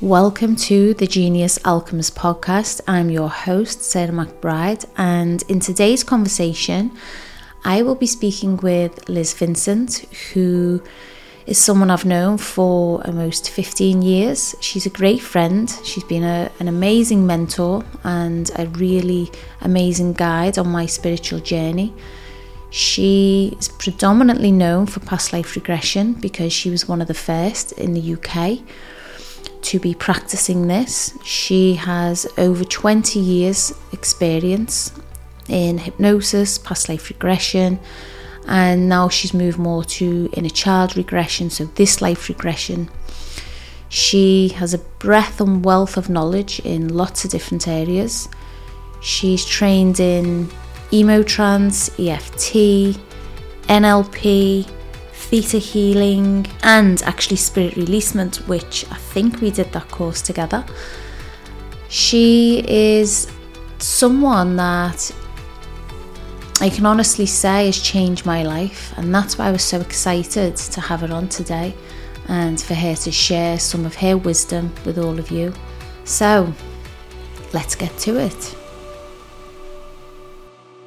Welcome to the Genius Alchemist podcast. I'm your host, Sarah McBride, and in today's conversation, I will be speaking with Liz Vincent, who is someone I've known for almost 15 years. She's a great friend, she's been a, an amazing mentor and a really amazing guide on my spiritual journey. She is predominantly known for past life regression because she was one of the first in the UK to be practicing this. She has over 20 years' experience in hypnosis, past life regression, and now she's moved more to inner child regression, so this life regression. She has a breadth and wealth of knowledge in lots of different areas. She's trained in emotrance, EFT, NLP, theta healing, and actually spirit releasement, which I think we did that course together. She is someone that I can honestly say has changed my life, and that's why I was so excited to have her on today and for her to share some of her wisdom with all of you. So, let's get to it.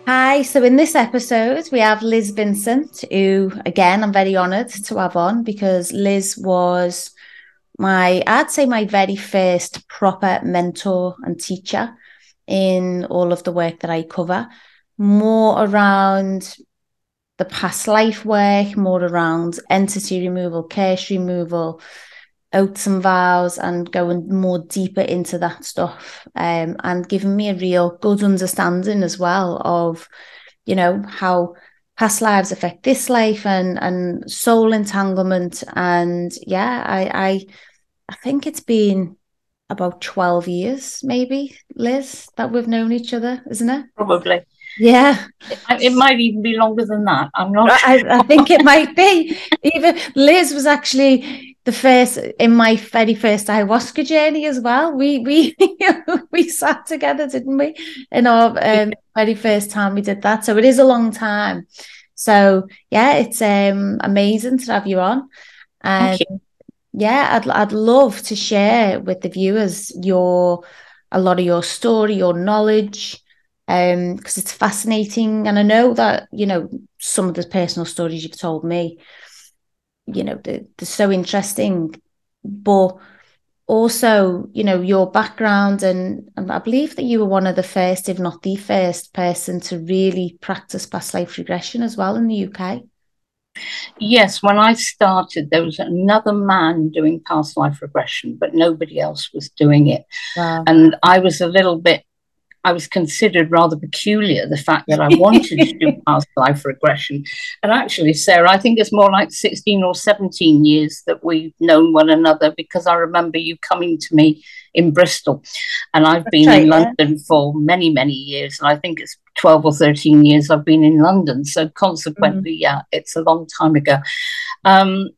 Hi, so in this episode, we have Liz Vincent, who, again, I'm very honoured to have on because Liz was my, I'd say, my very first proper mentor and teacher in all of the work that I cover, more around the past life work, more around entity removal, curse removal, oaths and vows and going more deeper into that stuff um, and giving me a real good understanding as well of you know how past lives affect this life and and soul entanglement. And yeah i i i think it's been about 12 years maybe liz that we've known each other isn't it? Probably. Yeah. It, might even be longer than that. I'm not I, I think it might be. Even liz was actually the first in my very first ayahuasca journey as well. We we we sat together, didn't we? In our um, very first time we did that. So it is a long time. So yeah, it's um amazing to have you on. And you. yeah, I'd I'd love to share with the viewers your a lot of your story, your knowledge, um, because it's fascinating. And I know that, you know, some of the personal stories you've told me you know they're, they're so interesting. But also you know your background and, and i believe that you were one of the first if not the first person to really practice past life regression as well in the uk yes when i started there was another man doing past life regression but nobody else was doing it. Wow. and i was a little bit I was considered rather peculiar, the fact that I wanted to do past life regression. And actually, Sarah, I think it's more like 16 or 17 years that we've known one another because I remember you coming to me in Bristol. And I've been right, in yeah. London for many, many years. And I think it's 12 or 13 years I've been in London. So consequently, mm. yeah, it's a long time ago. Um,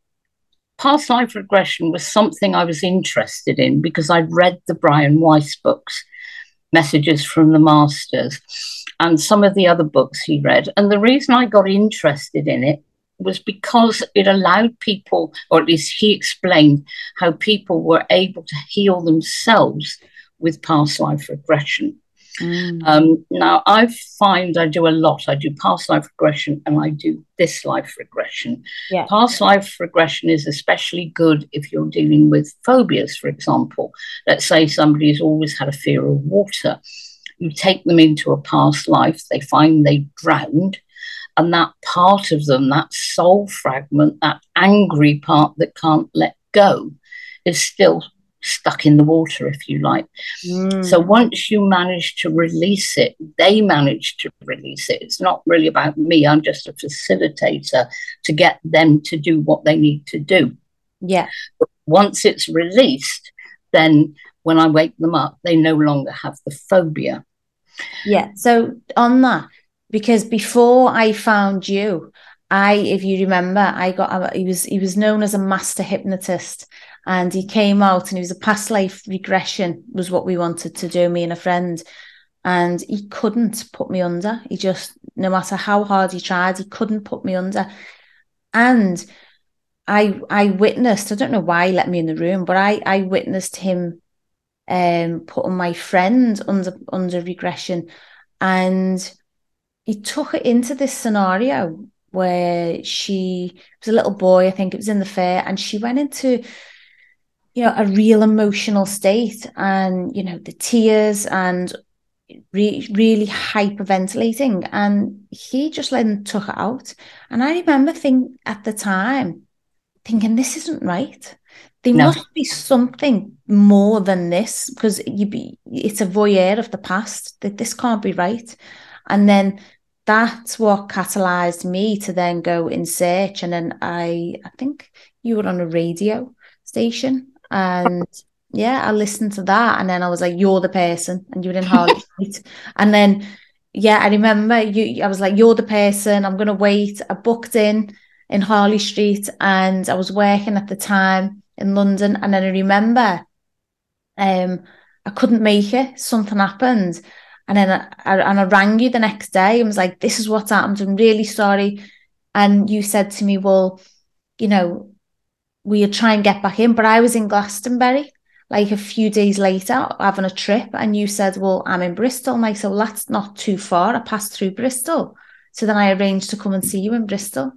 past life regression was something I was interested in because I'd read the Brian Weiss books messages from the masters and some of the other books he read. And the reason I got interested in it was because it allowed people, or at least he explained, how people were able to heal themselves with past life regression. Mm. Um, now, I find I do a lot. I do past life regression and I do this life regression. Yeah. Past life regression is especially good if you're dealing with phobias, for example. Let's say somebody has always had a fear of water. You take them into a past life, they find they drowned, and that part of them, that soul fragment, that angry part that can't let go, is still stuck in the water, if you like. Mm. So once you manage to release it, they manage to release it. It's not really about me. I'm just a facilitator to get them to do what they need to do. Yeah. But once it's released, then when I wake them up, they no longer have the phobia. Yeah. So on that, because before I found you, I, if you remember, I got he was he was known as a master hypnotist, and he came out and he was a past life regression was what we wanted to do me and a friend. And he couldn't put me under. He just no matter how hard he tried he couldn't put me under. And I I witnessed, I don't know why he let me in the room, but I I witnessed him um putting my friend under under regression. And he took it into this scenario where she was a little boy, I think it was in the fair, and she went into you know a real emotional state and you know the tears and re- really hyperventilating. And he just then took it out. And i remember thinking at the time thinking this isn't right. There no. must be something more than this because you be it's a voyeur of the past that this can't be right. And then that's what catalyzed me to then go in search. And then i i think you were on a radio station and yeah i listened to that and then i was like you're the person and you were in harley street and then yeah i remember you i was like you're the person i'm gonna wait i booked in in harley street and i was working at the time in london and then i remember um i couldn't make it something happened and then I, I, and I rang you the next day and was like, this is what's happened. I'm really sorry. And you said to me, well, you know, we'll try and get back in. But I was in Glastonbury like a few days later having a trip. And you said, well, I'm in Bristol. And I said, well, that's not too far. I passed through Bristol. So then I arranged to come and see you in Bristol.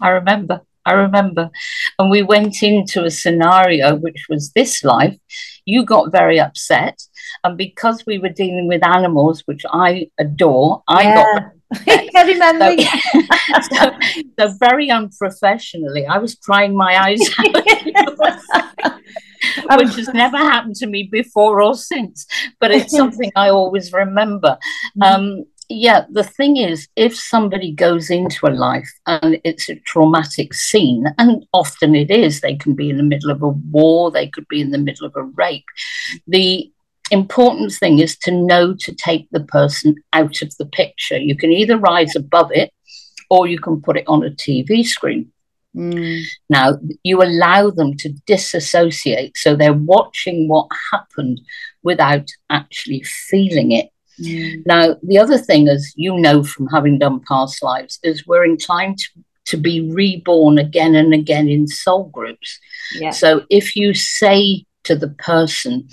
I remember. I remember. And we went into a scenario which was this life. You got very upset and because we were dealing with animals, which I adore, I yeah. got. I remember. So, so, so, very unprofessionally, I was crying my eyes out, which has never happened to me before or since. But it's something I always remember. Mm-hmm. Um, yeah, the thing is, if somebody goes into a life and it's a traumatic scene, and often it is, they can be in the middle of a war, they could be in the middle of a rape. The important thing is to know to take the person out of the picture. You can either rise above it or you can put it on a TV screen. Mm. Now, you allow them to disassociate. So they're watching what happened without actually feeling it. Mm. Now, the other thing, as you know from having done past lives, is we're inclined to, to be reborn again and again in soul groups. Yeah. So if you say to the person,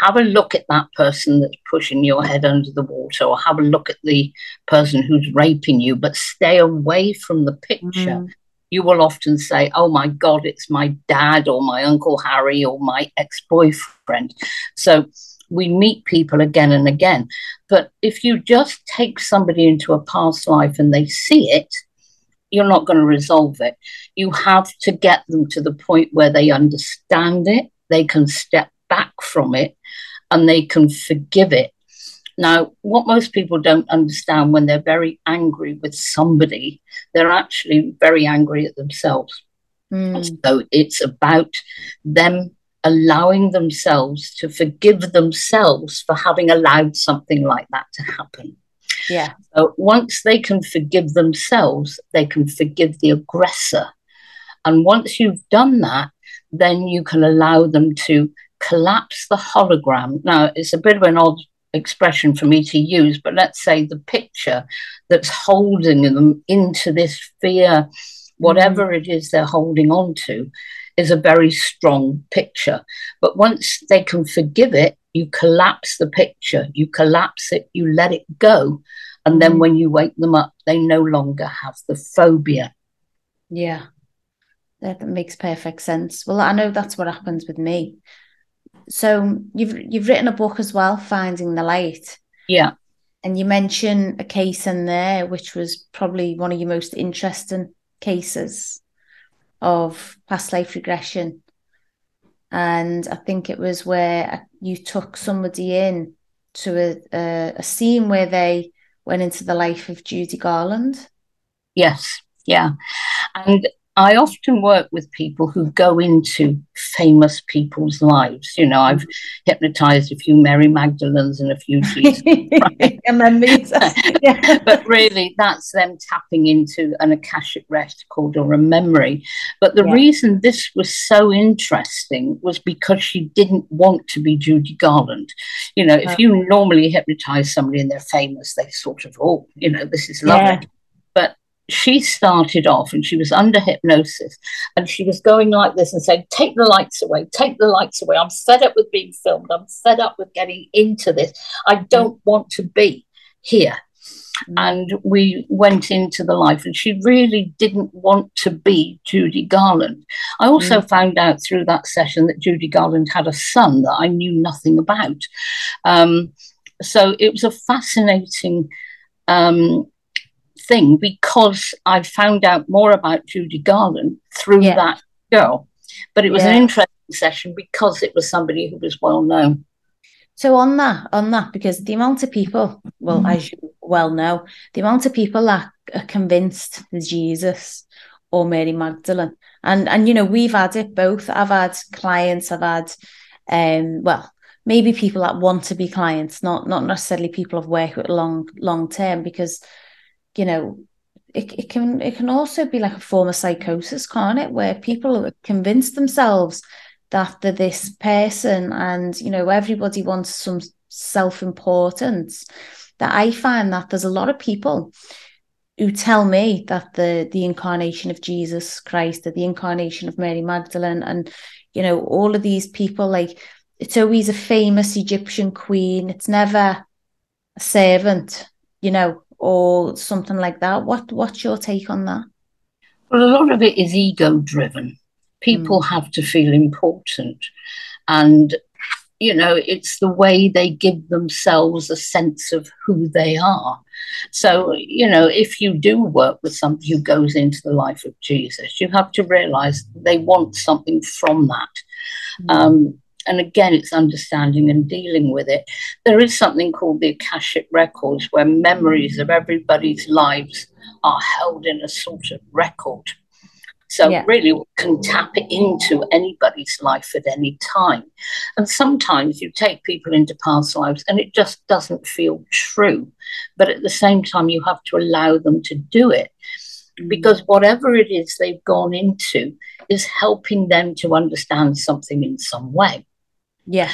have a look at that person that's pushing your head under the water, or have a look at the person who's raping you, but stay away from the picture. Mm. You will often say, Oh my God, it's my dad, or my Uncle Harry, or my ex boyfriend. So we meet people again and again. But if you just take somebody into a past life and they see it, you're not going to resolve it. You have to get them to the point where they understand it, they can step back from it, and they can forgive it. Now, what most people don't understand when they're very angry with somebody, they're actually very angry at themselves. Mm. So it's about them allowing themselves to forgive themselves for having allowed something like that to happen. Yeah. So once they can forgive themselves, they can forgive the aggressor. And once you've done that, then you can allow them to collapse the hologram. Now, it's a bit of an odd expression for me to use, but let's say the picture that's holding them into this fear, whatever mm. it is they're holding on to, is a very strong picture. But once they can forgive it, you collapse the picture, you collapse it, you let it go. And then mm. when you wake them up, they no longer have the phobia. Yeah, that makes perfect sense. Well, I know that's what happens with me so you've you've written a book as well, Finding the Light. Yeah. And you mention a case in there which was probably one of your most interesting cases of past life regression. And I think it was where you took somebody in to a, a, a scene where they went into the life of Judy Garland. Yes, yeah. And I often work with people who go into famous people's lives. You know, I've mm-hmm. hypnotized a few Mary Magdalenes and a few Jesus. yeah. but really, that's them tapping into an Akashic record or a memory. But the yeah. reason this was so interesting was because she didn't want to be Judy Garland. You know, if you normally hypnotize somebody and they're famous, they sort of, oh, you know, this is lovely. Yeah she started off and she was under hypnosis and she was going like this and saying, Take the lights away, take the lights away. I'm fed up with being filmed. I'm fed up with getting into this. I don't want to be here. Mm. And we went into the life, and she really didn't want to be Judy Garland. I also mm. found out through that session that Judy Garland had a son that I knew nothing about. Um, so it was a fascinating um, thing because I found out more about Judy Garland through yeah. that girl. But it was yeah. an interesting session because it was somebody who was well known. So on that, on that, because the amount of people, well, mm. as you well know, the amount of people that are convinced there's Jesus or Mary Magdalene, and and you know we've had it both. I've had clients, I've had, um, well, maybe people that want to be clients, not not necessarily people I've worked with long long term, because you know it, it can it can also be like a form of psychosis, can't it? Where people convince themselves that they're this person and you know everybody wants some self-importance. That I find that there's a lot of people who tell me that the the incarnation of Jesus Christ, that the incarnation of Mary Magdalene, and you know, all of these people like it's always a famous Egyptian queen. It's never a servant, you know, or something like that. What what's your take on that? Well, a lot of it is ego driven. People mm. have to feel important, and you know it's the way they give themselves a sense of who they are. So you know, if you do work with somebody who goes into the life of Jesus, you have to realize they want something from that. Mm. Um, and again, it's understanding and dealing with it. There is something called the Akashic Records, where memories of everybody's lives are held in a sort of record. So, yeah. really, we can tap into anybody's life at any time. And sometimes you take people into past lives and it just doesn't feel true. But at the same time, you have to allow them to do it mm. because whatever it is they've gone into is helping them to understand something in some way. Yeah.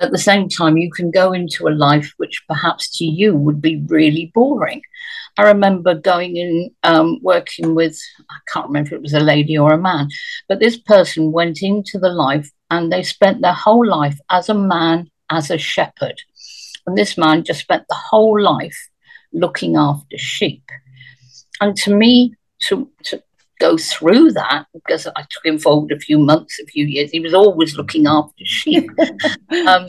At the same time, you can go into a life which perhaps to you would be really boring. I remember going in, um, working with, I can't remember if it was a lady or a man, but this person went into the life and they spent their whole life as a man, as a shepherd. And this man just spent the whole life looking after sheep. And to me, to, to go through that because I took him forward a few months, a few years. He was always looking after sheep. um,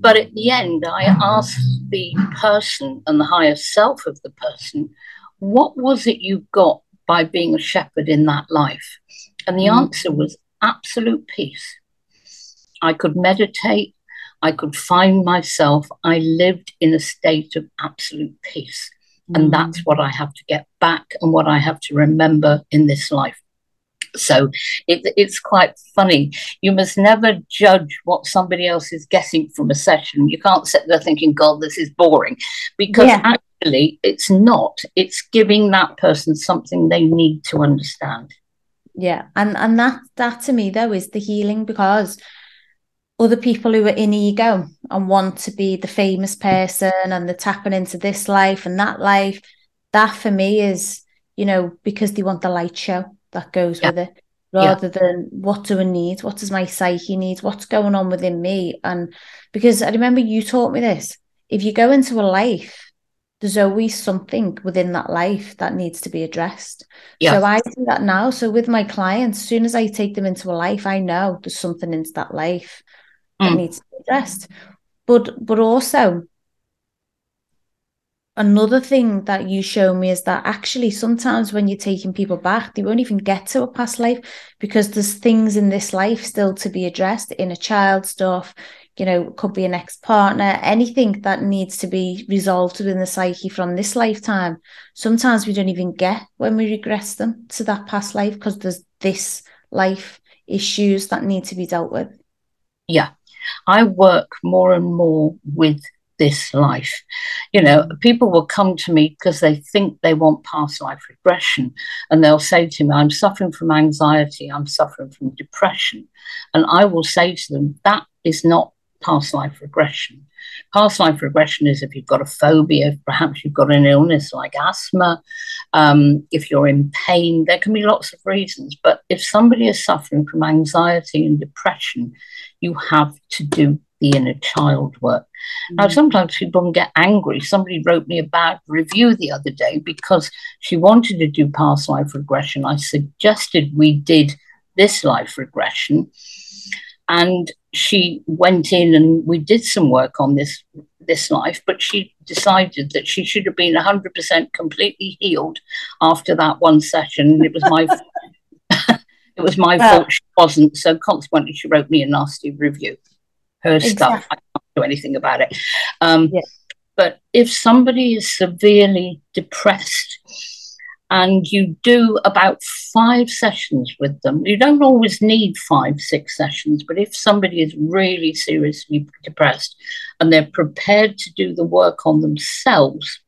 but at the end, I asked the person and the higher self of the person, what was it you got by being a shepherd in that life? And the mm. answer was absolute peace. I could meditate, I could find myself, I lived in a state of absolute peace. And mm-hmm. that's what I have to get back and what I have to remember in this life. So it, it's quite funny. You must never judge what somebody else is getting from a session. You can't sit there thinking, God, this is boring, because yeah. actually it's not. It's giving that person something they need to understand. Yeah, and and that that to me though is the healing because other people who are in ego and want to be the famous person and they're tapping into this life and that life that for me is you know because they want the light show that goes yeah. with it rather yeah. than what do I need what does my psyche need what's going on within me and because I remember you taught me this if you go into a life there's always something within that life that needs to be addressed. Yeah. So I do that now. So with my clients, as soon as I take them into a life, I know there's something into that life that mm. needs to be addressed. But but also another thing that you show me is that actually sometimes when you're taking people back, they won't even get to a past life because there's things in this life still to be addressed, in a child stuff, you know, could be an ex-partner, anything that needs to be resolved within the psyche from this lifetime. Sometimes we don't even get when we regress them to that past life because there's this life issues that need to be dealt with. Yeah. I work more and more with this life. You know, people will come to me because they think they want past life regression, and they'll say to me, I'm suffering from anxiety, I'm suffering from depression. And I will say to them, that is not past life regression. Past life regression is if you've got a phobia, perhaps you've got an illness like asthma, um, if you're in pain, there can be lots of reasons. But if somebody is suffering from anxiety and depression, you have to do the inner child work. Mm-hmm. Now, sometimes people get angry. Somebody wrote me a bad review the other day because she wanted to do past life regression. I suggested we did this life regression. And she went in and we did some work on this this life, but she decided that she should have been 100% completely healed after that one session. It was my it was my fault she wasn't. So consequently, she wrote me a nasty review. Her exactly. stuff, I can't do anything about it. Um, yeah. But if somebody is severely depressed and you do about five sessions with them. You don't always need five, six sessions, but if somebody is really seriously depressed and they're prepared to do the work on themselves,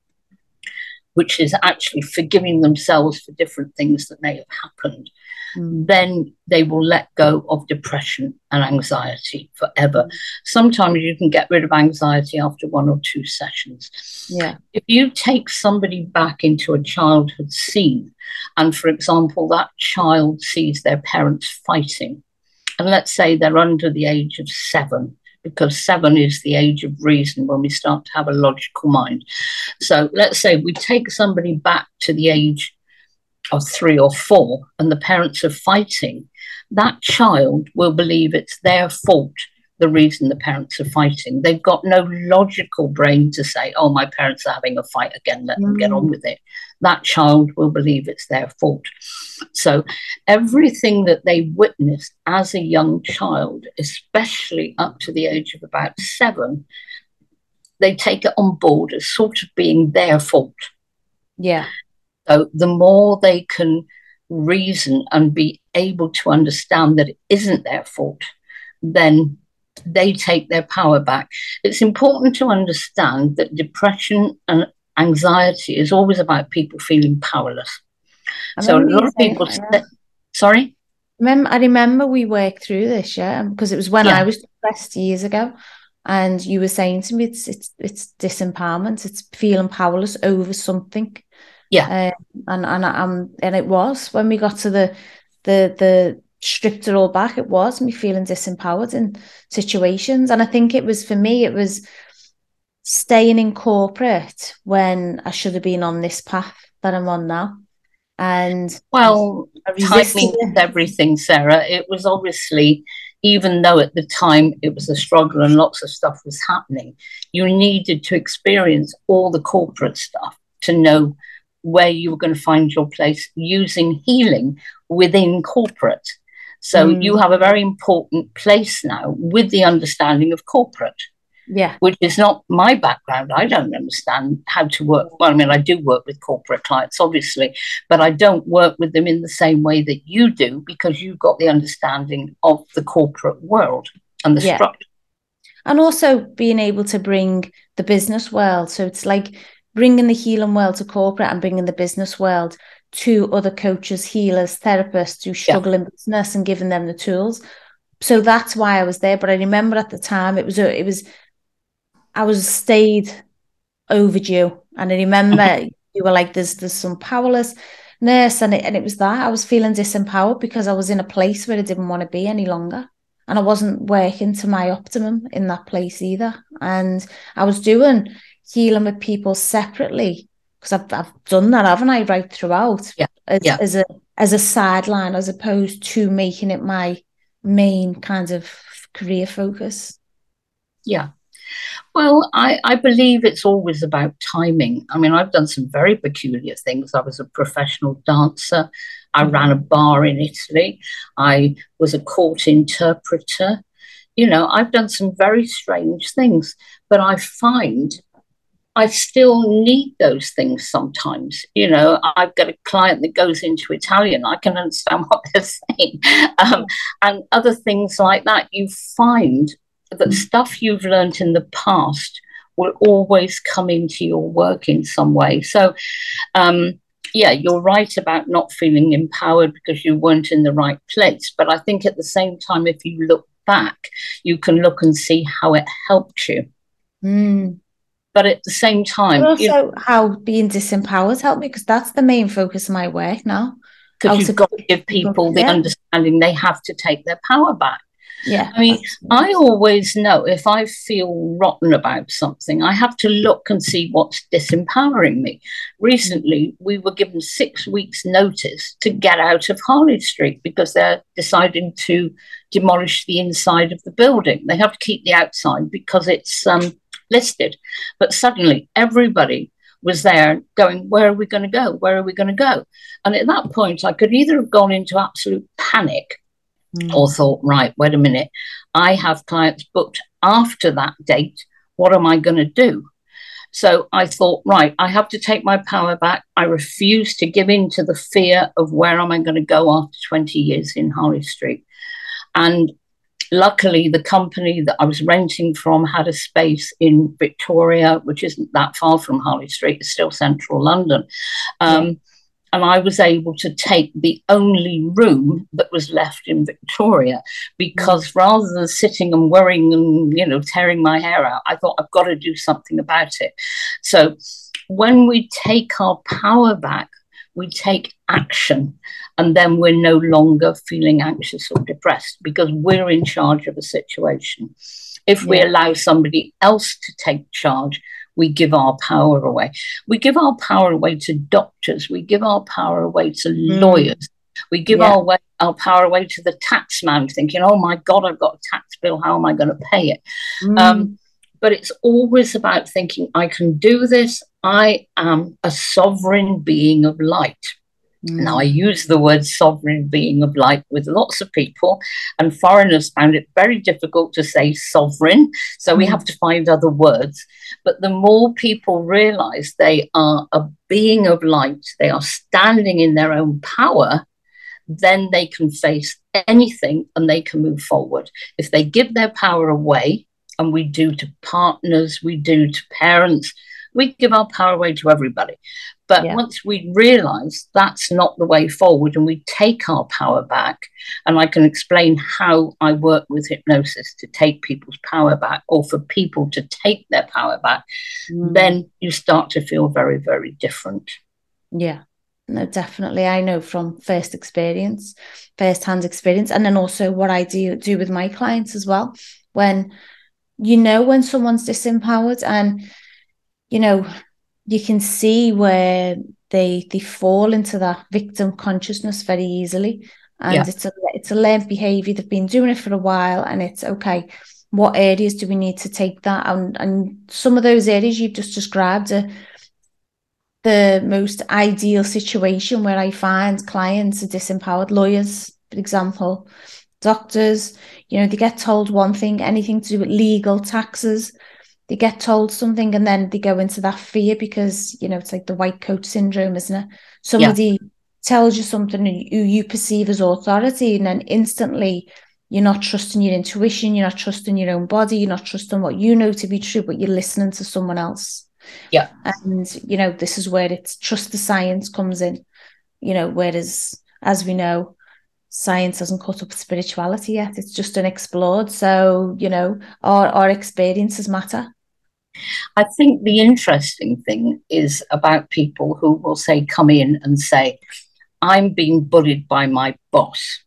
which is actually forgiving themselves for different things that may have happened, mm. then they will let go of depression and anxiety forever. Sometimes you can get rid of anxiety after one or two sessions. Yeah. If you take somebody back into a childhood scene, and for example, that child sees their parents fighting, and let's say they're under the age of seven, because seven is the age of reason when we start to have a logical mind. So let's say we take somebody back to the age of three or four and the parents are fighting, that child will believe it's their fault the reason the parents are fighting. They've got no logical brain to say, oh, my parents are having a fight again, let mm. them get on mm. with it. That child will believe it's their fault. So everything that they witnessed as a young child, especially up to the age of about seven, they take it on board as sort of being their fault. Yeah. So the more they can reason and be able to understand that it isn't their fault, then they take their power back. It's important to understand that depression and anxiety is always about people feeling powerless. so a lot of people say, sorry? Remember, I remember we worked through this, yeah, because it was when yeah. I was depressed years ago, and you were saying to me it's it's it's disempowerment, it's feeling powerless over something. Yeah, um, and and um, and it was when we got to the the the stripped it all back. It was me feeling disempowered in situations, and I think it was for me. It was staying in corporate when I should have been on this path that I'm on now. And well, timing everything, Sarah. It was obviously, even though at the time it was a struggle and lots of stuff was happening, you needed to experience all the corporate stuff to know where you were going to find your place using healing within corporate. So mm. you have a very important place now with the understanding of corporate. Yeah. Which is not my background. I don't understand how to work. Well, I mean, I do work with corporate clients, obviously, but I don't work with them in the same way that you do because you've got the understanding of the corporate world and the yeah. structure. And also being able to bring the business world. So it's like bringing the healing world to corporate and bringing the business world to other coaches, healers, therapists who struggle yeah. in business and giving them the tools. So that's why I was there. But I remember at the time it was a, it was I was stayed overdue, and I remember mm-hmm. you were like, "There's there's some powerlessness," and it and it was that I was feeling disempowered because I was in a place where I didn't want to be any longer, and I wasn't working to my optimum in that place either, and I was doing healing with people separately because I've I've done that, haven't I? Right throughout, yeah, as, yeah. as a as a sideline, as opposed to making it my main kind of career focus. Yeah. Well, I, I believe it's always about timing. I mean, I've done some very peculiar things. I was a professional dancer. I ran a bar in Italy. I was a court interpreter. You know, I've done some very strange things, but I find I still need those things sometimes. You know, I've got a client that goes into Italian, I can understand what they're saying. Um, and other things like that. You find that mm. stuff you've learned in the past will always come into your work in some way. So, um, yeah, you're right about not feeling empowered because you weren't in the right place. But I think at the same time, if you look back, you can look and see how it helped you. Mm. But at the same time, but also you know, how being disempowered helped me because that's the main focus of my work now. Because you've got to give people the understanding they have to take their power back. Yeah. I mean, I always know if I feel rotten about something, I have to look and see what's disempowering me. Recently, we were given six weeks' notice to get out of Harley Street because they're deciding to demolish the inside of the building. They have to keep the outside because it's um, listed. But suddenly, everybody was there going, Where are we going to go? Where are we going to go? And at that point, I could either have gone into absolute panic mm. or thought, right, wait a minute, I have clients booked after that date. What am I going to do? So I thought, right, I have to take my power back. I refuse to give in to the fear of where am I going to go after 20 years in Harley Street. And luckily, the company that I was renting from had a space in Victoria, which isn't that far from Harley Street, it's still central London. Um, yeah and I was able to take the only room that was left in Victoria because mm. rather than sitting and worrying and you know tearing my hair out, I thought I've got to do something about it. So when we take our power back, we take action, and then we're no longer feeling anxious or depressed because we're in charge of a situation. If we allow somebody else to take charge, we give our power away. We give our power away to doctors, we give our power away to mm. lawyers. We give yeah. our, way, our power away to the tax man, thinking, oh my God, I've got a tax bill. How am I going to pay it? Mm. Um, but it's always about thinking, I can do this. I am a sovereign being of light. Mm. Now, I use the word sovereign being of light with lots of people, and foreigners found it very difficult to say sovereign. So mm. we have to find other words. But the more people realize they are a being of light, they are standing in their own power, then they can face anything and they can move forward. If they give their power away, and we do to partners, we do to parents, we give our power away to everybody. But yeah. once we realize that's not the way forward and we take our power back, and I can explain how I work with hypnosis to take people's power back or for people to take their power back, mm. then you start to feel very, very different. Yeah. No, definitely. I know from first experience, first hand experience, and then also what I do do with my clients as well. When you know when someone's disempowered and you know you can see where they they fall into that victim consciousness very easily. And yeah. it's a it's a learned behavior. They've been doing it for a while and it's okay what areas do we need to take that? And and some of those areas you've just described are the most ideal situation where i find clients are disempowered lawyers for example doctors you know they get told one thing anything to do with legal taxes they get told something and then they go into that fear because you know it's like the white coat syndrome isn't it? Somebody yeah. tells you something who you perceive as authority and then instantly you're not trusting your intuition you're not trusting your own body you're not trusting what you know to be true but you're listening to someone else. Yeah. And you know this is where it's trust the science comes in you know whereas as we know science hasn't caught up with spirituality yet it's just unexplored so you know our our experiences matter I think the interesting thing is about people who will say, come in and say, I'm being bullied by my boss.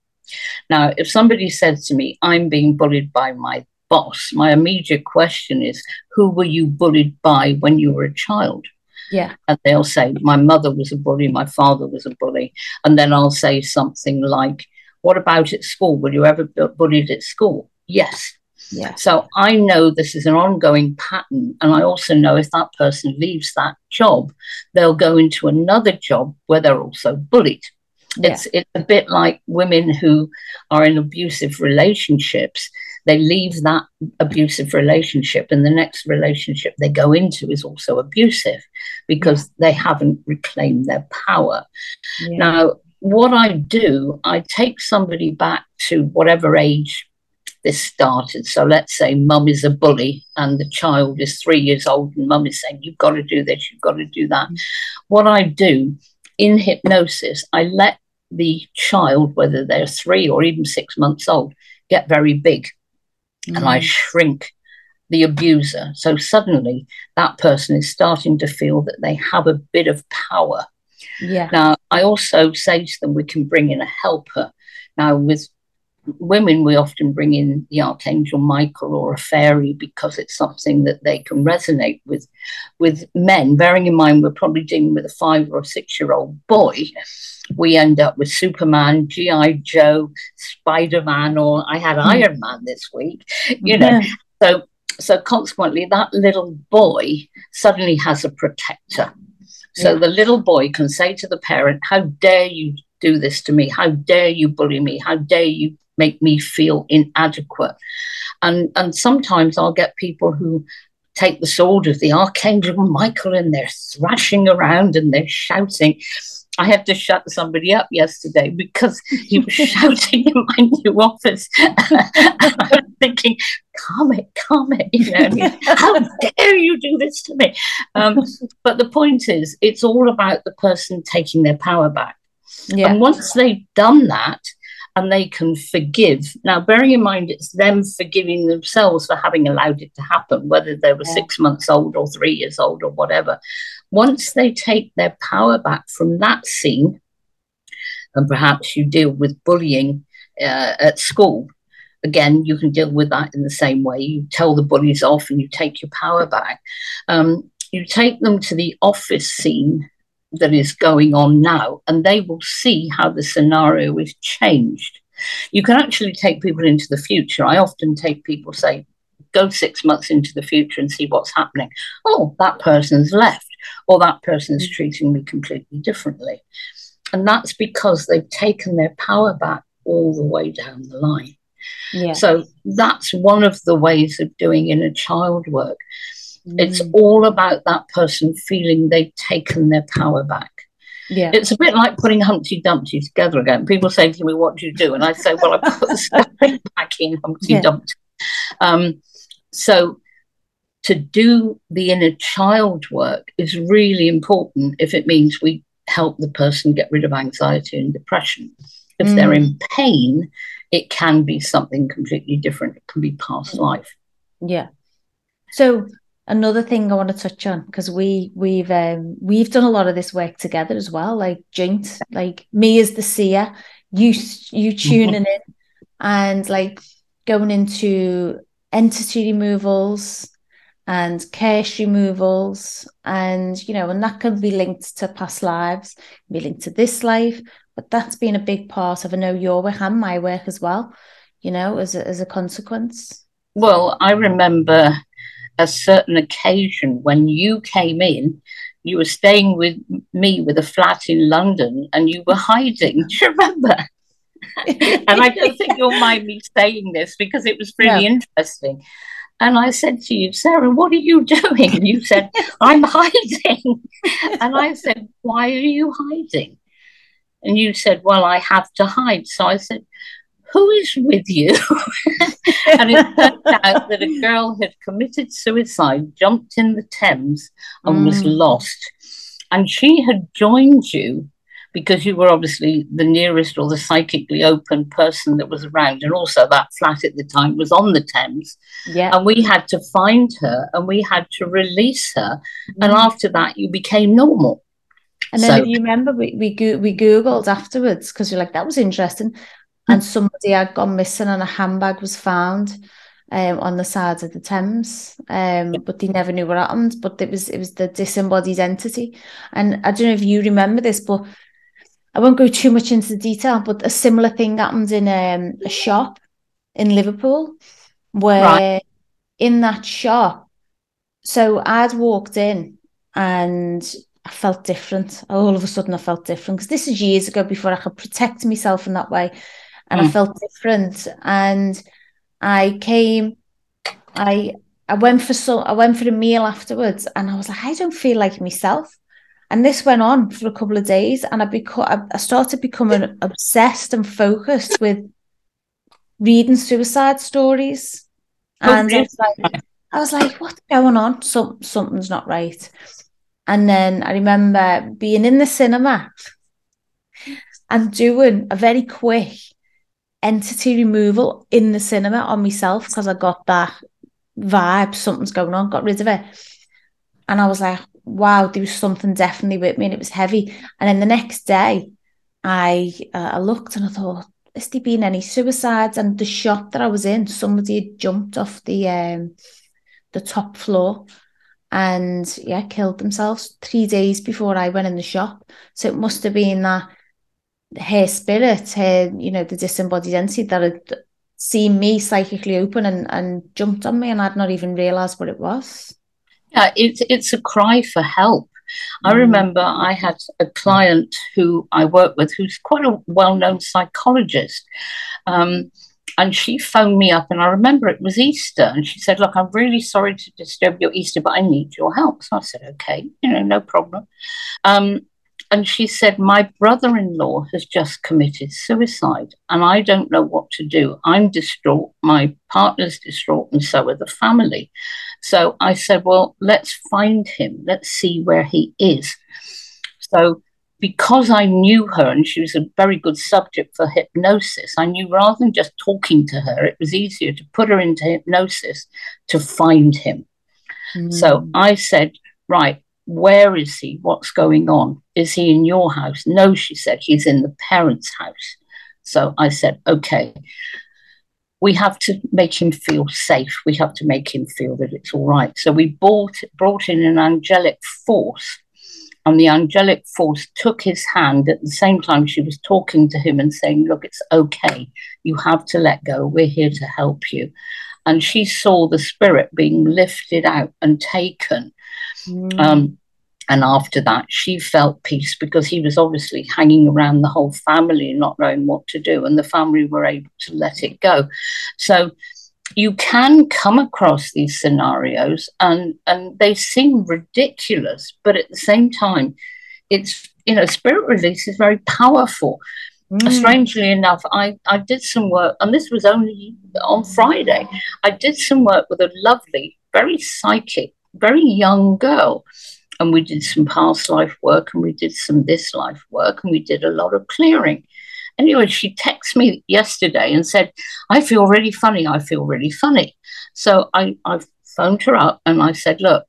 Now, if somebody says to me, I'm being bullied by my boss, my immediate question is, who were you bullied by when you were a child? Yeah. And they'll say, my mother was a bully, my father was a bully. And then I'll say something like, what about at school? Were you ever bullied at school? Yes. Yeah. So I know this is an ongoing pattern. And I also know if that person leaves that job, they'll go into another job where they're also bullied. Yeah. It's it's a bit like women who are in abusive relationships. They leave that abusive relationship, and the next relationship they go into is also abusive because yeah. they haven't reclaimed their power. Yeah. Now, what I do, I take somebody back to whatever age this started. So let's say mum is a bully and the child is three years old and mum is saying, You've got to do this, you've got to do that. Mm-hmm. What I do in hypnosis, I let the child, whether they're three or even six months old, get very big mm. and I shrink the abuser. So suddenly that person is starting to feel that they have a bit of power. Yeah. Now, I also say to them, we can bring in a helper. Now, with women, we often bring in the Archangel Michael or a fairy because it's something that they can resonate with. With men, bearing in mind we're probably dealing with a five or six year old boy, we end up with Superman, G.I. Joe, Spider Man, or I had mm. Iron Man this week, you know. Yeah. So, so consequently, that little boy suddenly has a protector. So yeah. the little boy can say to the parent, How dare you do this to me? How dare you bully me? How dare you make me feel inadequate. And, and sometimes I'll get people who take the sword of the Archangel Michael and they're thrashing around and they're shouting. I had to shut somebody up yesterday because he was shouting in my new office. I was thinking, calm it, calm it. You know, how dare you do this to me? Um, but the point is, it's all about the person taking their power back. Yeah. And once they've done that, and they can forgive. Now, bearing in mind, it's them forgiving themselves for having allowed it to happen, whether they were yeah. six months old or three years old or whatever. Once they take their power back from that scene, and perhaps you deal with bullying uh, at school, again, you can deal with that in the same way. You tell the bullies off and you take your power back. Um, you take them to the office scene that is going on now, and they will see how the scenario is changed. You can actually take people into the future. I often take people, say, go six months into the future and see what's happening. Oh, that person's left, or that person's treating me completely differently. And that's because they've taken their power back all the way down the line. Yeah. So that's one of the ways of doing inner child work. Mm. It's all about that person feeling they've taken their power back. Yeah. It's a bit like putting Humpty Dumpty together again. People say to me, What do you do? And I say, Well, I put the stuff back in Humpty yeah. Dumpty. Um, so to do the inner child work is really important if it means we help the person get rid of anxiety and depression. If mm. they're in pain, it can be something completely different. It can be past life. Yeah. So another thing I want to touch on because we we've um, we've done a lot of this work together as well, like joint, like me as the seer, you you tuning in and like going into entity removals and curse removals and you know and that can be linked to past lives be linked to this life but that's been a big part of i know your work and my work as well you know as a, as a consequence well i remember a certain occasion when you came in, you were staying with me with a flat in London and you were hiding. Do you remember? and I don't think you'll mind me saying this because it was really interesting. And I said to you, Sarah, what are you doing? And you said, I'm hiding. and I said, Why are you hiding? And you said, Well, I have to hide. So I said, who is with you? and it turned out that a girl had committed suicide, jumped in the Thames, and mm. was lost. And she had joined you because you were obviously the nearest or the psychically open person that was around. And also, that flat at the time was on the Thames. Yeah. And we had to find her and we had to release her. Mm. And after that, you became normal. And then, so, if you remember, we we, go- we googled afterwards because you're like, that was interesting and somebody had gone missing and a handbag was found um, on the sides of the Thames, um, but they never knew what happened. But it was it was the disembodied entity, and I don't know if you remember this, but I won't go too much into the detail. But a similar thing happened in um, a shop in Liverpool, where right. in that shop, so I'd walked in and I felt different. All of a sudden, I felt different because this is years ago before I could protect myself in that way and mm. I felt different. And I came, I I went for so I went for a meal afterwards, and I was like, I don't feel like myself. And this went on for a couple of days, and I become I started becoming obsessed and focused with reading suicide stories. Oh, and I was like, I was like, what's going on? Some something's not right. And then I remember being in the cinema and doing a very quick entity removal in the cinema on myself because I got that vibe, something's going on, got rid of it. And I was like, wow, there was something definitely with me and it was heavy. And then the next day, I uh, I looked and I thought, has there been any suicides? And the shop that I was in, somebody had jumped off the um, the top floor and yeah, killed themselves three days before I went in the shop. So it must have been that her spirit, her, you know, the disembodied entity that had seen me psychically open and, and jumped on me and I'd not even realised what it was. Yeah, it's it's a cry for help. I mm. remember I had a client who I work with who's quite a well known psychologist. Um, and she phoned me up, and I remember it was Easter, and she said, Look, I'm really sorry to disturb your Easter, but I need your help. So I said, Okay, you know, no problem. Um, and she said, My brother in law has just committed suicide, and I don't know what to do. I'm distraught, my partner's distraught, and so are the family. So I said, Well, let's find him, let's see where he is. So because I knew her and she was a very good subject for hypnosis, I knew rather than just talking to her, it was easier to put her into hypnosis to find him. Mm. So I said, Right, where is he? What's going on? Is he in your house? No, she said, he's in the parents' house. So I said, okay, we have to make him feel safe. We have to make him feel that it's all right. So we brought, brought in an angelic force, and the angelic force took his hand at the same time she was talking to him and saying, Look, it's okay. You have to let go. We're here to help you. And she saw the spirit being lifted out and taken Mm. Um, and after that, she felt peace because he was obviously hanging around the whole family, not knowing what to do, and the family were able to let it go. So you can come across these scenarios, and and they seem ridiculous, but at the same time, it's you know spirit release is very powerful. Mm. Strangely enough, I, I did some work, and this was only on Friday. I did some work with a lovely, very psychic very young girl. And we did some past life work and we did some this life work and we did a lot of clearing. Anyway, she texted me yesterday and said, I feel really funny. I feel really funny. So I, I phoned her up and I said, Look,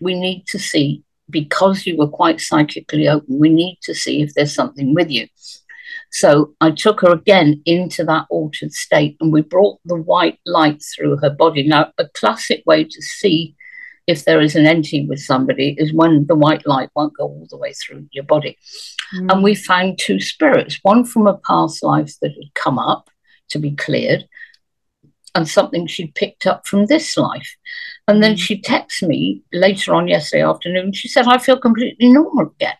we need to see, because you were quite psychically open, we need to see if there's something with you. So I took her again into that altered state and we brought the white light through her body. Now, a classic way to see if there is an entity with somebody is when the white light won't go all the way through your body. Mm. And we found two spirits, one from a past life that had come up to be cleared, and something she'd picked up from this life. And then mm. she texted me later on yesterday afternoon. She said, I feel completely normal again.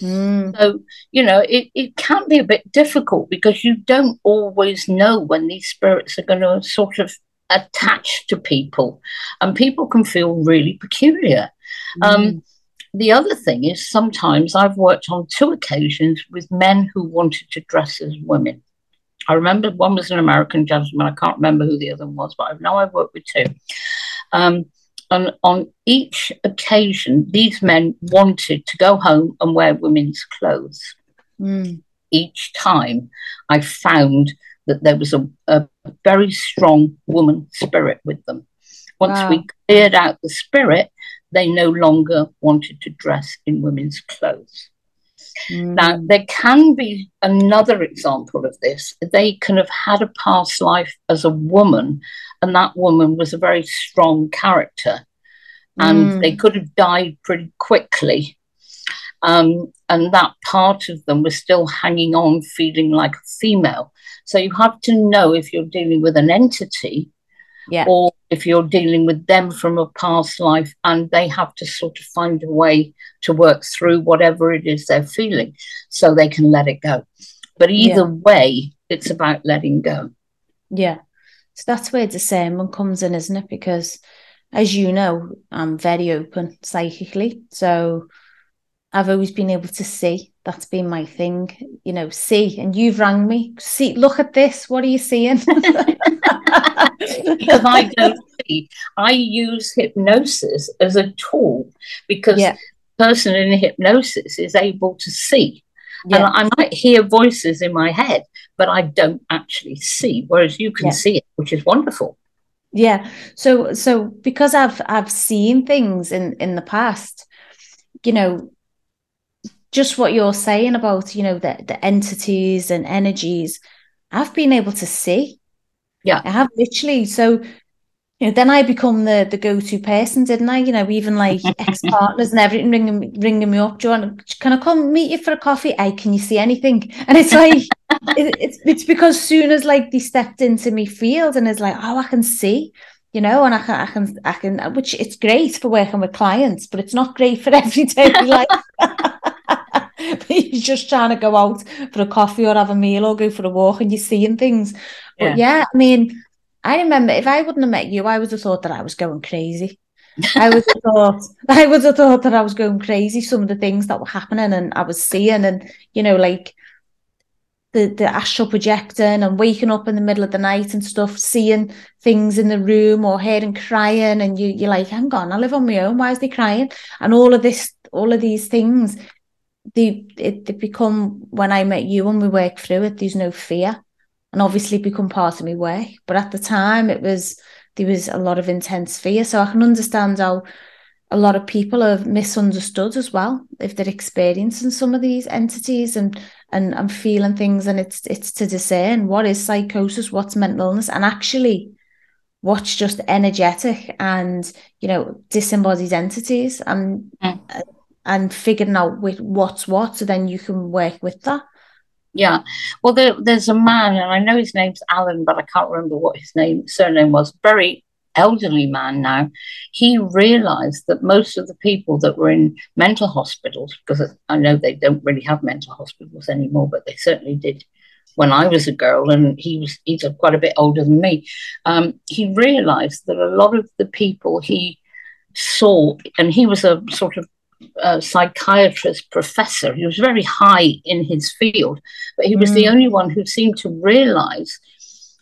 Mm. So, you know, it, it can be a bit difficult because you don't always know when these spirits are going to sort of attached to people, and people can feel really peculiar. Um, mm. Um, the other thing is sometimes I've worked on two occasions with men who wanted to dress as women. I remember one was an American gentleman. I can't remember who the other one was, but I know I've worked with two. Um, and on each occasion, these men wanted to go home and wear women's clothes. Mm. Each time I found that there was a, a very strong woman spirit with them. Once wow. we cleared out the spirit, they no longer wanted to dress in women's clothes. Mm. Now, there can be another example of this. They can have had a past life as a woman, and that woman was a very strong character, and mm. they could have died pretty quickly. Um, and that part of them was still hanging on, feeling like a female. So you have to know if you're dealing with an entity yeah. or if you're dealing with them from a past life and they have to sort of find a way to work through whatever it is they're feeling so they can let it go. But either yeah. way, it's about letting go. Yeah. So that's where the discernment comes in, isn't it? Because as you know, I'm very open psychically. So I've always been able to see. That's been my thing, you know, see. And you've rang me. See, look at this. What are you seeing? because I don't see. I use hypnosis as a tool because yeah. person in hypnosis is able to see. Yeah. And I might hear voices in my head, but I don't actually see. Whereas you can yeah. see it, which is wonderful. Yeah. So so because I've I've seen things in in the past, you know, just what you're saying about, you know, the the entities and energies, I've been able to see. Yeah. I have literally so you know, then I become the the go to person, didn't I? You know, even like ex partners and everything ringing ringing me up. Do you want? Can I come meet you for a coffee? Hey, can you see anything? And it's like it, it's it's because soon as like they stepped into me field and it's like, oh, I can see, you know, and I can I can I can, which it's great for working with clients, but it's not great for everyday life. but you're just trying to go out for a coffee or have a meal or go for a walk and you're seeing things. But yeah, yeah I mean, I remember if I wouldn't have met you, I would have thought that I was going crazy. I would have thought I would have thought that I was going crazy. Some of the things that were happening and I was seeing, and you know, like the the astral projecting and waking up in the middle of the night and stuff, seeing things in the room or hearing crying, and you you're like, hang on, I live on my own. Why is they crying? And all of this, all of these things, they it, they become when I met you and we work through it. There's no fear and obviously become part of my work. But at the time, it was there was a lot of intense fear. So I can understand how a lot of people are misunderstood as well if they're experiencing some of these entities and and and feeling things. And it's it's to discern what is psychosis, what's mental illness, and actually what's just energetic and you know disembodied entities and mm. And figuring out with what's what so then you can work with that yeah. Well, there, there's a man, and I know his name's Alan, but I can't remember what his name surname was. Very elderly man now. He realised that most of the people that were in mental hospitals, because I know they don't really have mental hospitals anymore, but they certainly did when I was a girl, and he was he's quite a bit older than me. Um, he realised that a lot of the people he saw, and he was a sort of a psychiatrist professor. He was very high in his field, but he was mm. the only one who seemed to realize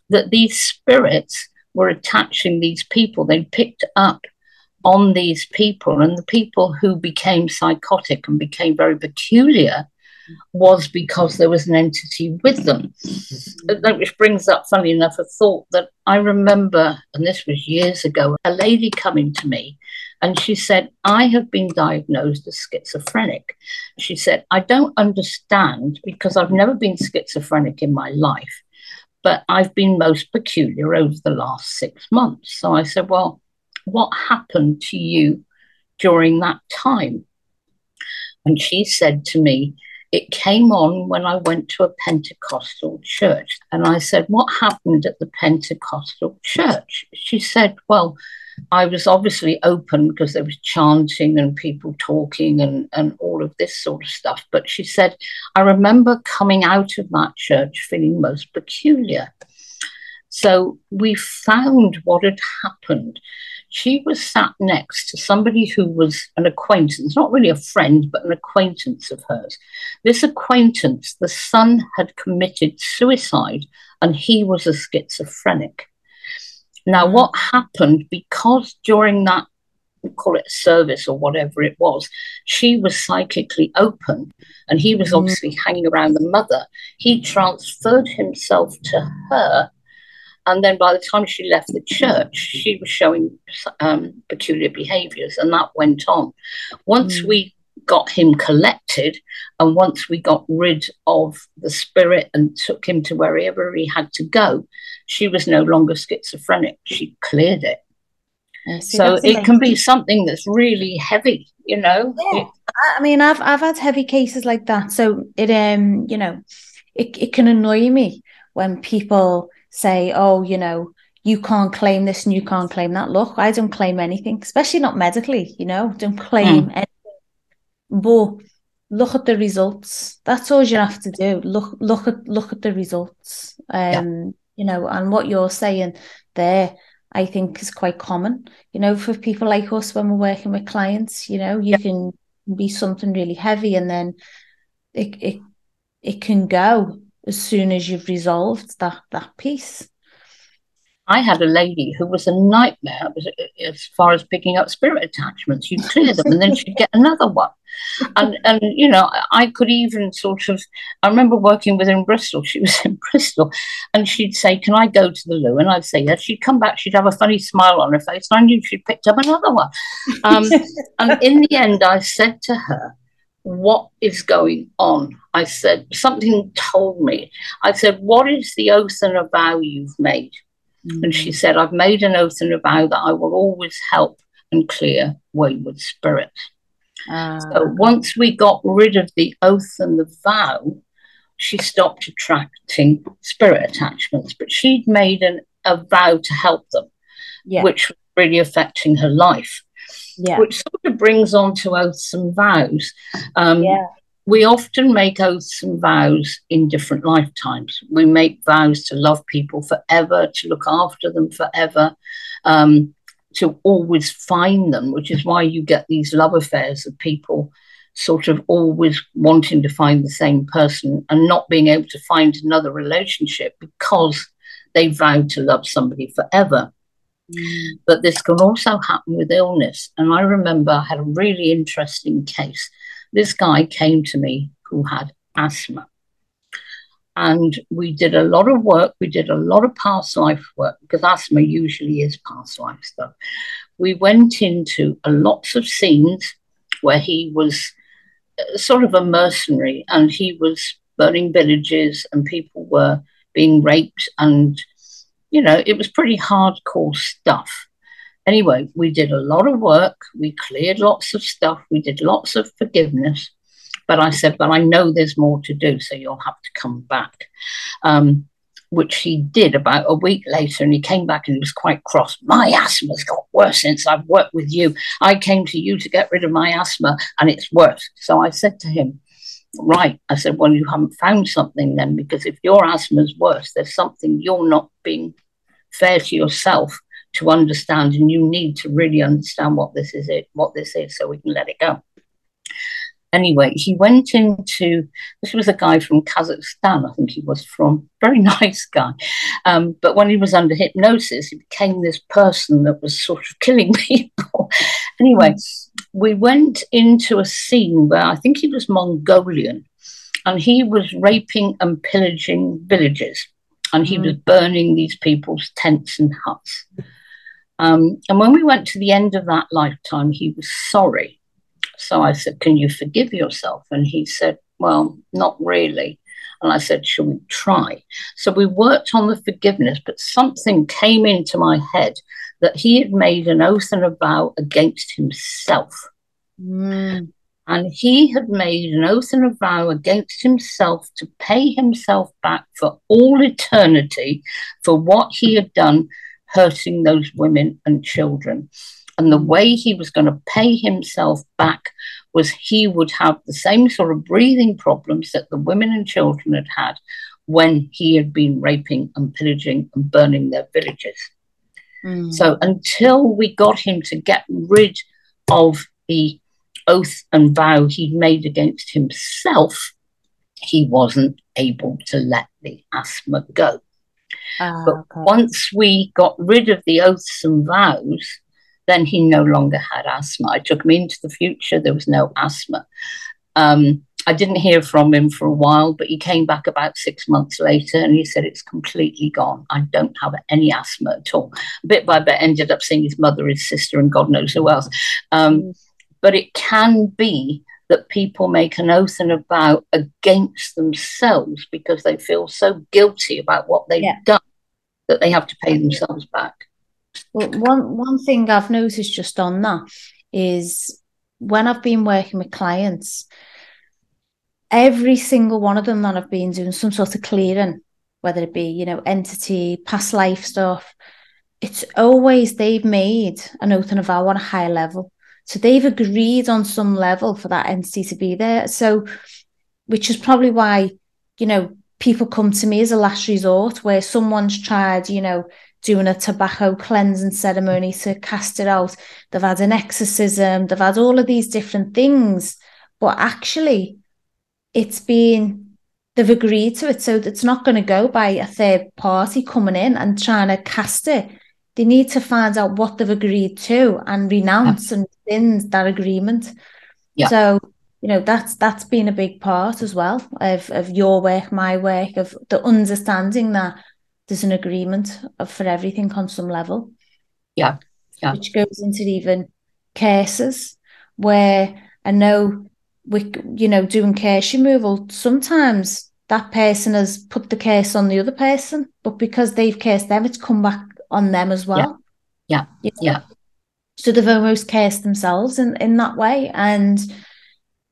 that these spirits were attaching these people. They picked up on these people, and the people who became psychotic and became very peculiar was because there was an entity with them. Which brings up, funny enough, a thought that I remember, and this was years ago, a lady coming to me and she said, I have been diagnosed as schizophrenic. She said, I don't understand because I've never been schizophrenic in my life, but I've been most peculiar over the last six months. So I said, Well, what happened to you during that time? And she said to me, it came on when I went to a Pentecostal church. And I said, What happened at the Pentecostal church? She said, Well, I was obviously open because there was chanting and people talking and, and all of this sort of stuff. But she said, I remember coming out of that church feeling most peculiar. So we found what had happened. She was sat next to somebody who was an acquaintance, not really a friend, but an acquaintance of hers. This acquaintance, the son had committed suicide and he was a schizophrenic. Now, mm. what happened because during that, call it service or whatever it was, she was psychically open and he was mm. obviously hanging around the mother. He transferred himself to her. And then by the time she left the church, she was showing um, peculiar behaviors, and that went on. Once mm. we got him collected. And once we got rid of the spirit and took him to wherever he had to go, she was no longer schizophrenic. She cleared it. See, so it can be something that's really heavy, you know. Yeah. I mean, I've I've had heavy cases like that. So it um, you know, it, it can annoy me when people say, Oh, you know, you can't claim this and you can't claim that. Look, I don't claim anything, especially not medically, you know, don't claim mm. But look at the results. That's all you have to do. Look, look at look at the results. Um, yeah. you know, and what you're saying there, I think is quite common. You know, for people like us when we're working with clients, you know, you yeah. can be something really heavy and then it it it can go as soon as you've resolved that that piece. I had a lady who was a nightmare as far as picking up spirit attachments. You'd clear them and then she'd get another one. And, and, you know, I could even sort of, I remember working with her in Bristol. She was in Bristol and she'd say, Can I go to the loo? And I'd say, Yes. She'd come back, she'd have a funny smile on her face. And I knew she'd picked up another one. Um, and in the end, I said to her, what is going on? I said, something told me. I said, what is the oath and a vow you've made? Mm-hmm. And she mm. said, I've made an oath and a vow that I will always help and clear wayward spirits. Uh, so once we got rid of the oath and the vow, she stopped attracting spirit attachments, but she'd made an, a vow to help them, yeah. which was really affecting her life yeah. which sort of brings on to oaths and vows. Um, yeah. We often make oaths and vows in different lifetimes. We make vows to love people forever, to look after them forever, um, to always find them, which is why you get these love affairs of people sort of always wanting to find the same person and not being able to find another relationship because they vowed to love somebody forever. But this can also happen with illness. And I remember I had a really interesting case. This guy came to me who had asthma. And we did a lot of work. We did a lot of past life work because asthma usually is past life stuff. We went into lots of scenes where he was uh, sort of a mercenary and he was burning villages and people were being raped and you know, it was pretty hardcore stuff. Anyway, we did a lot of work. We cleared lots of stuff. We did lots of forgiveness. But I said, but I know there's more to do, so you'll have to come back. Um, which he did about a week later. And he came back and he was quite cross. My asthma's got worse since I've worked with you. I came to you to get rid of my asthma and it's worse. So I said to him, Right. I said, Well, you haven't found something then, because if your asthma's worse, there's something you're not being fair to yourself to understand, and you need to really understand what this is it, what this is, so we can let it go. Anyway, he went into this was a guy from Kazakhstan, I think he was from, very nice guy. Um, but when he was under hypnosis, he became this person that was sort of killing people. anyway, we went into a scene where I think he was Mongolian and he was raping and pillaging villages and he mm. was burning these people's tents and huts. Um, and when we went to the end of that lifetime, he was sorry. So I said, Can you forgive yourself? And he said, Well, not really. And I said, Shall we try? So we worked on the forgiveness, but something came into my head that he had made an oath and a vow against himself. Mm. And he had made an oath and a vow against himself to pay himself back for all eternity for what he had done hurting those women and children. And the way he was going to pay himself back was he would have the same sort of breathing problems that the women and children had had when he had been raping and pillaging and burning their villages. Mm. So until we got him to get rid of the oath and vow he'd made against himself, he wasn't able to let the asthma go. Ah, but okay. once we got rid of the oaths and vows, then he no longer had asthma. I took him into the future, there was no asthma. Um, I didn't hear from him for a while, but he came back about six months later and he said, It's completely gone. I don't have any asthma at all. Bit by bit, ended up seeing his mother, his sister, and God knows who else. Um. But it can be that people make an oath and a vow against themselves because they feel so guilty about what they've yeah. done that they have to pay themselves back. Well, one one thing I've noticed just on that is when I've been working with clients, every single one of them that I've been doing some sort of clearing, whether it be, you know, entity, past life stuff, it's always they've made an oath and a vow on a higher level. So they've agreed on some level for that entity to be there. So, which is probably why, you know, people come to me as a last resort where someone's tried, you know, doing a tobacco cleansing ceremony to cast it out. They've had an exorcism, they've had all of these different things. But actually, it's been they've agreed to it. So it's not going to go by a third party coming in and trying to cast it. They need to find out what they've agreed to and renounce yeah. and rescind that agreement. Yeah. So, you know, that's that's been a big part as well of, of your work, my work, of the understanding that there's an agreement of, for everything on some level. Yeah. Yeah. Which goes into even cases where I know we you know doing case removal sometimes that person has put the case on the other person but because they've cased them it's come back on them as well yeah yeah, yeah. so they've almost cased themselves in in that way and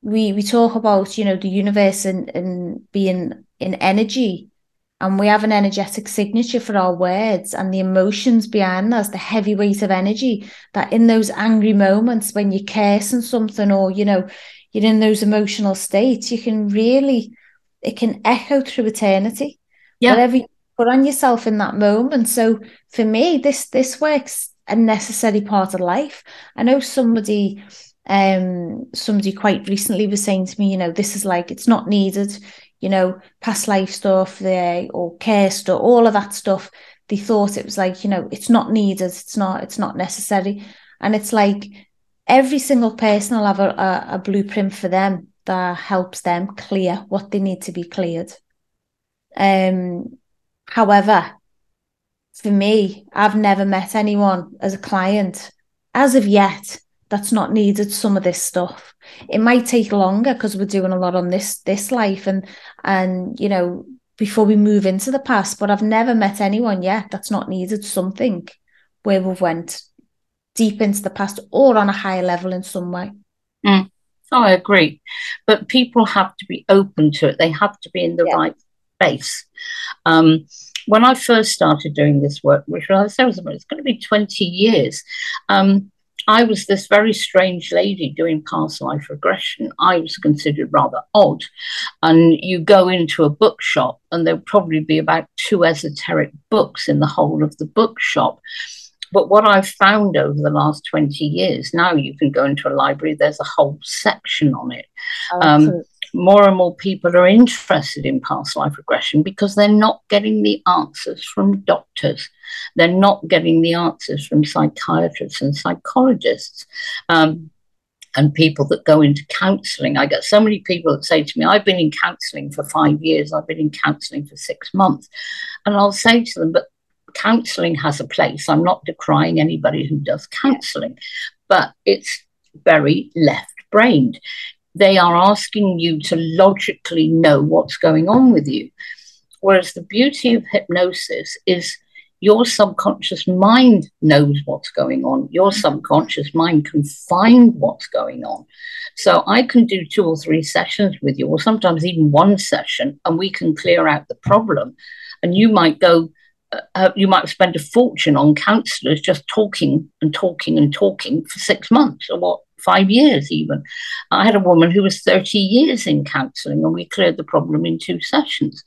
we we talk about you know the universe and and being in energy and we have an energetic signature for our words and the emotions behind us, the heavy weight of energy that in those angry moments when you're cursing something or, you know, you're in those emotional states, you can really, it can echo through eternity. Yeah. Whatever you put on yourself in that moment. So for me, this this works a necessary part of life. I know somebody um somebody quite recently was saying to me, you know, this is like it's not needed you know, past life stuff there or care stuff, all of that stuff. They thought it was like, you know, it's not needed, it's not, it's not necessary. And it's like every single person will have a, a, a blueprint for them that helps them clear what they need to be cleared. Um, however, for me, I've never met anyone as a client. As of yet that's not needed some of this stuff. It might take longer because we're doing a lot on this this life and and you know before we move into the past but i've never met anyone yet that's not needed something where we've went deep into the past or on a higher level in some way. Mm. oh, i agree. But people have to be open to it. They have to be in the yeah. right space um, when I first started doing this work, which I said was it's going to be 20 years, um, I was this very strange lady doing past life regression. I was considered rather odd. And you go into a bookshop, and there'll probably be about two esoteric books in the whole of the bookshop. But what I've found over the last 20 years, now you can go into a library, there's a whole section on it. Oh, um, more and more people are interested in past life regression because they're not getting the answers from doctors. They're not getting the answers from psychiatrists and psychologists. Um, and people that go into counseling. I get so many people that say to me, I've been in counseling for five years, I've been in counseling for six months. And I'll say to them, but counseling has a place. I'm not decrying anybody who does counseling, but it's very left brained they are asking you to logically know what's going on with you. Whereas the beauty of hypnosis is your subconscious mind knows what's going on. Your subconscious mind can find what's going on. So I can do two or three sessions with you, or sometimes even one session, and we can clear out the problem. And you might go, uh, uh you might spend a fortune on counselors just talking and talking and talking for six months or what five years even. I had a woman who was 30 years in counseling and we cleared the problem in two sessions.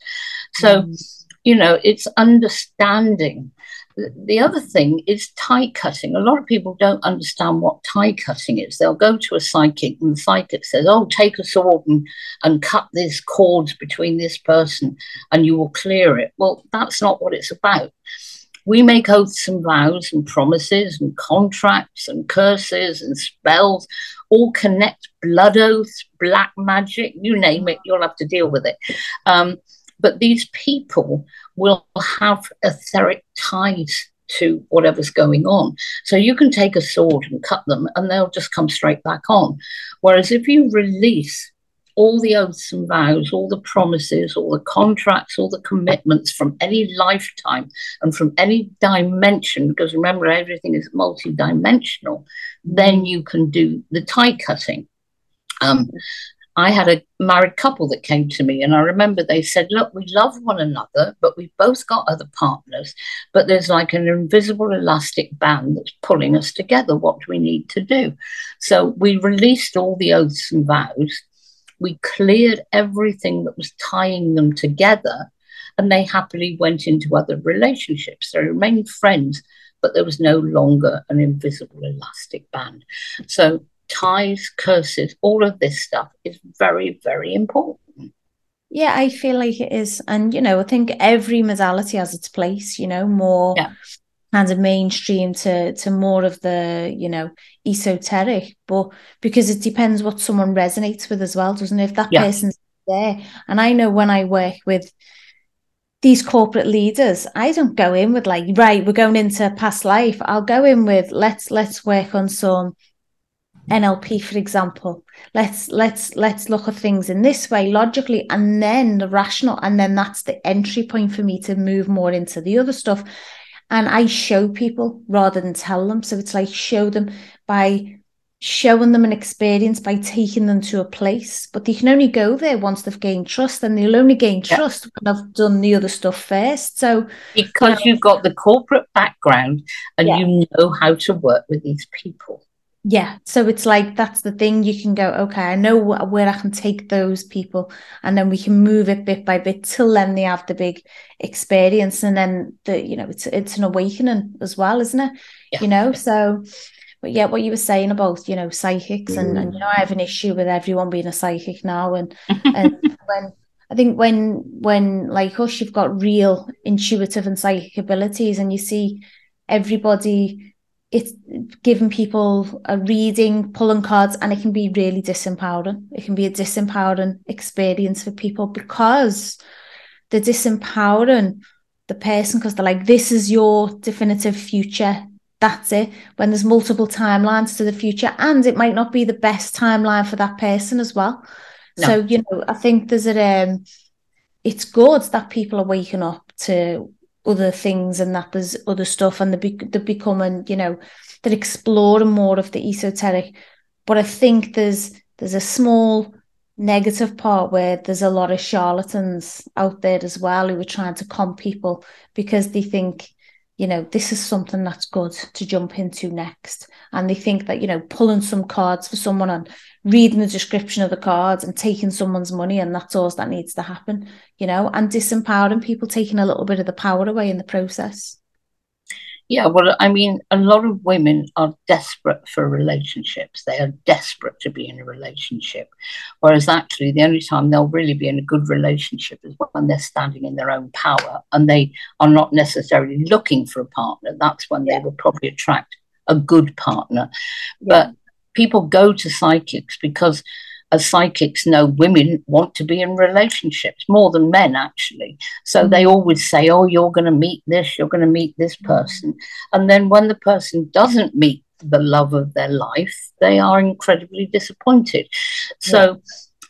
So, mm. you know, it's understanding. The other thing is tie cutting. A lot of people don't understand what tie cutting is. They'll go to a psychic and the psychic says, Oh, take a sword and, and cut these cords between this person and you will clear it. Well, that's not what it's about we make oaths and vows and promises and contracts and curses and spells, all connect blood oaths, black magic, you name it, you'll have to deal with it. Um, but these people will have etheric ties to whatever's going on. So you can take a sword and cut them and they'll just come straight back on. Whereas if you release all the oaths and vows, all the promises, all the contracts, all the commitments from any lifetime and from any dimension, because remember, everything is multi-dimensional, then you can do the tie cutting. Um, I had a married couple that came to me, and I remember they said, Look, we love one another, but we've both got other partners, but there's like an invisible elastic band that's pulling us together. What do we need to do? So we released all the oaths and vows we cleared everything that was tying them together, and they happily went into other relationships. They remained friends, but there was no longer an invisible elastic band. So, ties, curses, all of this stuff is very, very important. Yeah, I feel like it is. And, you know, I think every modality has its place, you know, more yeah. Kind of mainstream to to more of the, you know, esoteric. But because it depends what someone resonates with as well, doesn't it? If that yeah. person's there. And I know when I work with these corporate leaders, I don't go in with like, right, we're going into past life. I'll go in with let's let's work on some NLP, for example. Let's let's let's look at things in this way logically, and then the rational, and then that's the entry point for me to move more into the other stuff. And I show people rather than tell them. So it's like show them by showing them an experience by taking them to a place, but they can only go there once they've gained trust, and they'll only gain trust when I've done the other stuff first. So because you have got the corporate background and yeah. you know how to work with these people. Yeah, so it's like that's the thing. You can go, okay, I know where I can take those people, and then we can move it bit by bit till then they have the big experience, and then the you know it's it's an awakening as well, isn't it? Yeah. You know, so but yeah, what you were saying about you know psychics and, and you know I have an issue with everyone being a psychic now, and and when I think when when like us, you've got real intuitive and psychic abilities, and you see everybody it's giving people a reading, pulling cards, and it can be really disempowering. It can be a disempowering experience for people because they're disempowering the person because they're like, this is your definitive future that's it when there's multiple timelines to the future and it might not be the best timeline for that person as well no. so you know i think there's a um, it's good that people are waking up to other things and that there's other stuff and they're, be- they're becoming you know they're exploring more of the esoteric but i think there's there's a small negative part where there's a lot of charlatans out there as well who are trying to con people because they think you know, this is something that's good to jump into next. And they think that, you know, pulling some cards for someone and reading the description of the cards and taking someone's money and that's all that needs to happen, you know, and disempowering people, taking a little bit of the power away in the process. Yeah, well, I mean, a lot of women are desperate for relationships. They are desperate to be in a relationship. Whereas actually, the only time they'll really be in a good relationship is when they're standing in their own power and they are not necessarily looking for a partner. That's when yeah. they will probably attract a good partner. Yeah. But people go to psychics because as psychics know women want to be in relationships more than men actually so mm-hmm. they always say oh you're going to meet this you're going to meet this mm-hmm. person and then when the person doesn't meet the love of their life they are incredibly disappointed so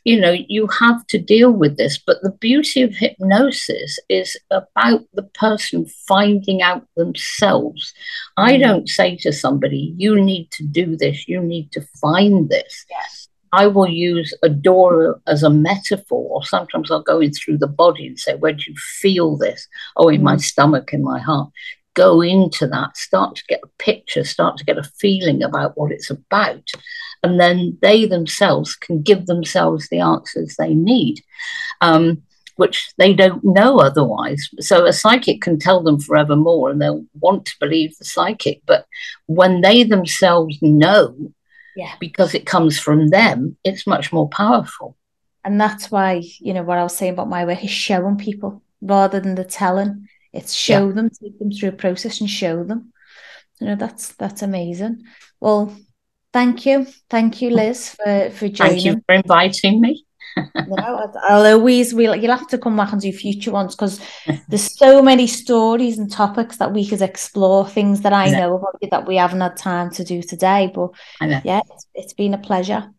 you know you have to deal with this but the beauty of hypnosis is about the person finding out themselves mm. i don't say to somebody you need to do this you need to find this yes I will use a door as a metaphor. or Sometimes I'll go in through the body and say, Where do you feel this? Oh, in mm. my stomach, in my heart. Go into that, start to get a picture, start to get a feeling about what it's about. And then they themselves can give themselves the answers they need, um, which they don't know otherwise. So a psychic can tell them forevermore and they'll want to believe the psychic. But when they themselves know yeah because it comes from them it's much more powerful and that's why you know what i was saying about my work is showing people rather than the telling it's show yeah. them take them through a process and show them you know that's that's amazing well thank you thank you liz for for joining thank you for inviting me no, I'll always will. You'll have to come back and do future ones because there's so many stories and topics that we could explore. Things that I know about you that we haven't had time to do today. But yeah, it's, it's been a pleasure.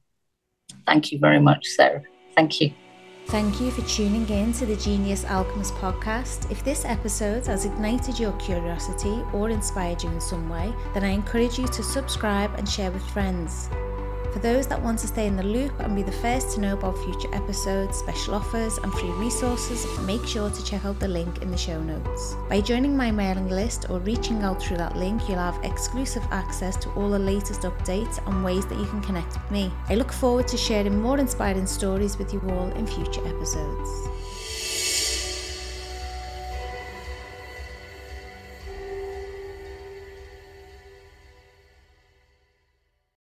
Thank you very much, Sarah. Thank you. Thank you for tuning in to the Genius Alchemist podcast. If this episode has ignited your curiosity or inspired you in some way, then I encourage you to subscribe and share with friends. For those that want to stay in the loop and be the first to know about future episodes, special offers, and free resources, make sure to check out the link in the show notes. By joining my mailing list or reaching out through that link, you'll have exclusive access to all the latest updates and ways that you can connect with me. I look forward to sharing more inspiring stories with you all in future episodes.